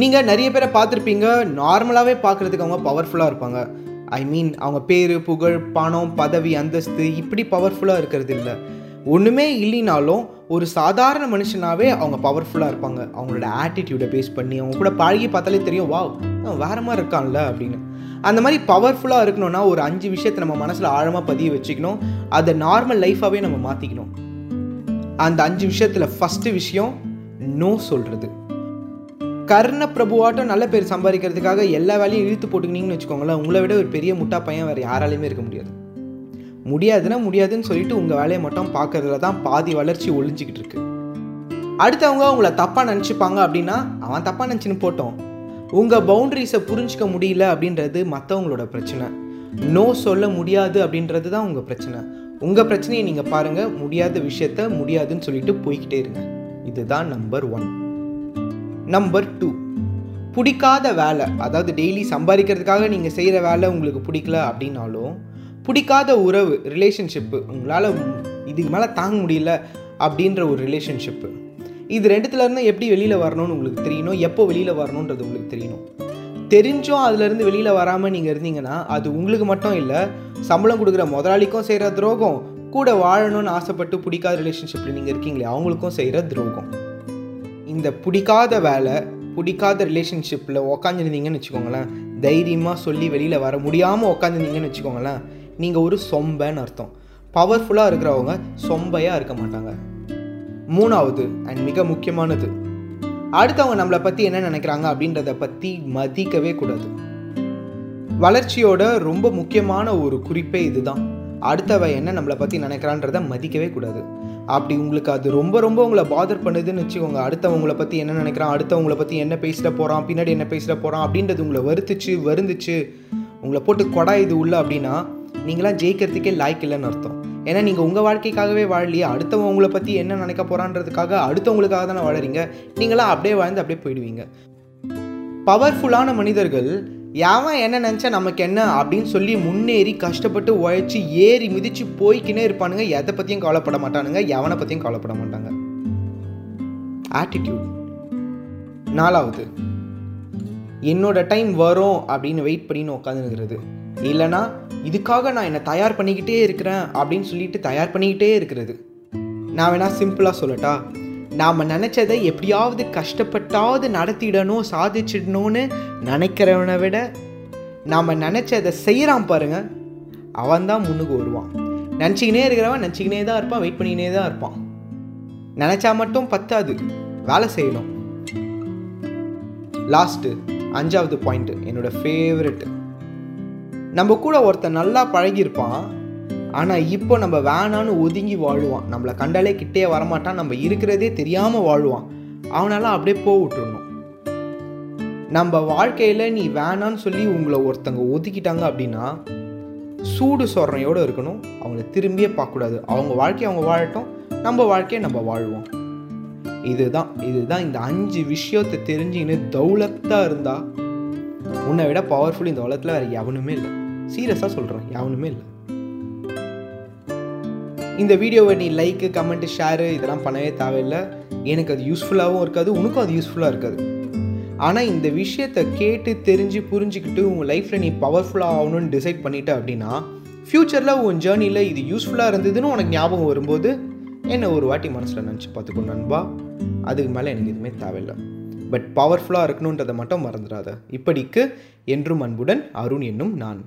நீங்கள் நிறைய பேரை பார்த்துருப்பீங்க. நார்மலாகவே பார்க்குறதுக்கு அவங்க பவர்ஃபுல்லாக இருப்பாங்க. ஐ மீன் அவங்க பேர் புகழ் பணம் பதவி அந்தஸ்து இப்படி பவர்ஃபுல்லாக இருக்கிறது இல்லை. ஒன்றுமே இல்லைனாலும் ஒரு சாதாரண மனுஷனாவே அவங்க பவர்ஃபுல்லாக இருப்பாங்க. அவங்களோட ஆட்டிடியூடை பேஸ் பண்ணி அவங்க கூட பழகி பார்த்தாலே தெரியும் வா வேற மாதிரி இருக்கான்ல அப்படின்னு. அந்த மாதிரி பவர்ஃபுல்லாக இருக்கணும்னா ஒரு அஞ்சு விஷயத்தை நம்ம மனசில் ஆழமாக பதிய வச்சுக்கணும். அதை நார்மல் லைஃபாகவே நம்ம மாற்றிக்கணும் அந்த அஞ்சு விஷயத்தில் ஃபஸ்ட்டு விஷயம் நோ சொல்கிறது கர்ண பிரபுவாட்டம் நல்ல பேர் சம்பாதிக்கிறதுக்காக எல்லா வேலையும் இழுத்து போட்டுக்கினீங்கன்னு வச்சுக்கோங்களேன் உங்களை விட ஒரு பெரிய முட்டா பையன் வேறு யாராலையுமே இருக்க முடியாது. முடியாதுன்னா முடியாதுன்னு சொல்லிட்டு உங்கள் வேலையை மட்டும் பார்க்கறதுல தான் பாதி வளர்ச்சி ஒழிஞ்சிக்கிட்டு இருக்கு. அடுத்தவங்க உங்களை தப்பாக நினச்சிப்பாங்க அப்படின்னா அவன் தப்பாக நினச்சின்னு போட்டோம். உங்கள் பவுண்டரிஸை புரிஞ்சிக்க முடியல அப்படின்றது மற்றவங்களோட பிரச்சனை. நோ சொல்ல முடியாது அப்படின்றது தான் உங்கள் பிரச்சனை. உங்கள் பிரச்சனையை நீங்கள் பாருங்கள் முடியாத விஷயத்த முடியாதுன்னு சொல்லிட்டு போய்கிட்டே இருங்க. இதுதான் நம்பர் ஒன் நம்பர் டூ பிடிக்காத வேலை அதாவது டெய்லி சம்பாதிக்கிறதுக்காக நீங்கள் செய்கிற வேலை உங்களுக்கு பிடிக்கல அப்படின்னாலும் பிடிக்காத உறவு ரிலேஷன்ஷிப்பு உங்களால் இதுக்கு மேலே தாங்க முடியல அப்படின்ற ஒரு ரிலேஷன்ஷிப்பு இது ரெண்டுத்துலேருந்து எப்படி வெளியில் வரணும்னு உங்களுக்கு தெரியணும் எப்போ வெளியில் வரணுன்றது உங்களுக்கு தெரியணும். தெரிஞ்சும் அதுலேருந்து வெளியில் வராமல் நீங்கள் இருந்தீங்கன்னா அது உங்களுக்கு மட்டும் இல்லை சம்பளம் கொடுக்குற முதலாளிக்கும் செய்கிற துரோகம் கூட வாழணும்னு ஆசைப்பட்டு பிடிக்காத ரிலேஷன்ஷிப்பில் நீங்கள் இருக்கீங்களே அவங்களுக்கும் செய்கிற துரோகம். இந்த பிடிக்காத வேலை பிடிக்காத ரிலேஷன்ஷிப்பில் உக்காந்துருந்தீங்கன்னு வச்சுக்கோங்களேன் தைரியமாக சொல்லி வெளியில் வர முடியாமல் உக்காந்துருந்தீங்கன்னு வச்சுக்கோங்களேன் நீங்கள் ஒரு சொம்பன்னு அர்த்தம். பவர்ஃபுல்லாக இருக்கிறவங்க சொம்பையாக இருக்க மாட்டாங்க. மூணாவது அண்ட் மிக முக்கியமானது அடுத்தவங்க நம்மளை பற்றி என்ன நினைக்கிறாங்க அப்படின்றத பற்றி மதிக்கவே கூடாது. வளர்ச்சியோட ரொம்ப முக்கியமான ஒரு குறிப்பே இதுதான். அடுத்தவ என்ன நம்மளை பற்றி நினைக்கிறான்றத மதிக்கவே கூடாது. அப்படி உங்களுக்கு அது ரொம்ப ரொம்ப உங்களை பாதர் பண்ணுதுன்னு வச்சுக்கோங்க. அடுத்தவங்களை பற்றி என்ன நினைக்கிறான்? அடுத்தவங்களை பற்றி என்ன பேசிட போகிறான் பின்னாடி என்ன பேசிட போகிறான் அப்படின்றது உங்களை வருத்துச்சு வருந்துச்சு. உங்களை போட்டு கொடா இது உள்ள அப்படின்னா நீங்களாம் ஜெயிக்கிறதுக்கே லாய்க்கு இல்லைன்னு அர்த்தம். ஏன்னா நீங்கள் உங்கள் வாழ்க்கைக்காகவே வாழலையே. அடுத்தவங்க உங்களை பற்றி என்ன நினைக்க போகிறான்றதுக்காக அடுத்தவங்களுக்காக தானே வாழறீங்க. நீங்களாம் அப்படியே வாழ்ந்து அப்படியே போயிடுவீங்க. பவர்ஃபுல்லான மனிதர்கள் யாவன் என்ன நினச்சா நமக்கு என்ன அப்படின்னு சொல்லி முன்னேறி கஷ்டப்பட்டு உழைச்சி ஏறி மிதித்து போய்க்கினே இருப்பானுங்க. எதை பற்றியும் கவலைப்பட மாட்டானுங்க. எவனை பற்றியும் கவலைப்பட மாட்டாங்க. ஆட்டிடியூட் நாலாவது. என்னோட டைம் வரும் அப்படின்னு வெயிட் பண்ணி உட்காந்துருக்கிறது இல்லைனா இதுக்காக நான் என்னை தயார் பண்ணிக்கிட்டே இருக்கிறேன் அப்படின்னு சொல்லிட்டு தயார் பண்ணிக்கிட்டே இருக்கிறது. நான் வேணால் சிம்பிளாக சொல்லட்டா? நாம் நினச்சதை எப்படியாவது கஷ்டப்பட்டாவது நடத்திடணும் சாதிச்சிடணும்னு நினைக்கிறவனை விட நாம் நினச்சதை செய்கிறான் பாருங்கள் அவன் தான் முன்னுக்கு வருவான். நினச்சிக்கினே இருக்கிறவன் நினச்சிக்கினே தான் இருப்பான் வெயிட் பண்ணிக்கினே தான் இருப்பான். நினச்சா மட்டும் பத்தாது வேலை செய்யணும். லாஸ்ட்டு அஞ்சாவது பாயிண்ட்டு என்னோட ஃபேவரெட்டு நம்ம கூட ஒருத்தன் நல்லா பழகியிருப்பான். ஆனால் இப்போ நம்ம வேணான்னு ஒதுங்கி வாழுவான். நம்மளை கண்டாலே கிட்டே வரமாட்டான். நம்ம இருக்கிறதே தெரியாமல் வாழுவான். அவனால அப்படியே போக நம்ம வாழ்க்கையில் நீ வேணான்னு சொல்லி உங்களை ஒருத்தங்க ஒதுக்கிட்டாங்க அப்படின்னா சூடு சொரணையோடு இருக்கணும். அவங்கள திரும்பியே பார்க்கக்கூடாது. அவங்க வாழ்க்கையை அவங்க வாழட்டும். நம்ம வாழ்க்கையை நம்ம வாழ்வோம். இதுதான் இதுதான் இந்த அஞ்சு விஷயத்தை தெரிஞ்சுக்கின்னு தௌலத்தாக இருந்தால் உன்னை விட பவர்ஃபுல் இந்த உலகத்தில் வேறு எவனுமே இல்லை. சீரியஸாக சொல்கிறேன் எவனுமே இல்லை. இந்த வீடியோவை நீ லைக்கு கமெண்ட்டு ஷேரு இதெல்லாம் பண்ணவே தேவையில்லை. எனக்கு அது யூஸ்ஃபுல்லாகவும் இருக்காது உனக்கும் அது யூஸ்ஃபுல்லாக இருக்காது. ஆனால் இந்த விஷயத்தை கேட்டு தெரிஞ்சு புரிஞ்சுக்கிட்டு உங்கள் லைஃப்பில் நீ பவர்ஃபுல்லாக ஆகணும்னு டிசைட் பண்ணிட்ட அப்படின்னா ஃப்யூச்சரில் உன் ஜேர்னியில் இது யூஸ்ஃபுல்லாக இருந்ததுன்னு உனக்கு ஞாபகம் வரும்போது என்ன ஒரு வாட்டி மனசில் நினச்சி பார்த்துக்கோ நண்பா. அதுக்கு மேலே எனக்கு எதுவுமே தேவையில்லை. பட் பவர்ஃபுல்லாக இருக்கணுன்றதை மட்டும் மறந்துடாத. இப்படிக்கு என்றும் அன்புடன் அருண் என்னும் நான்.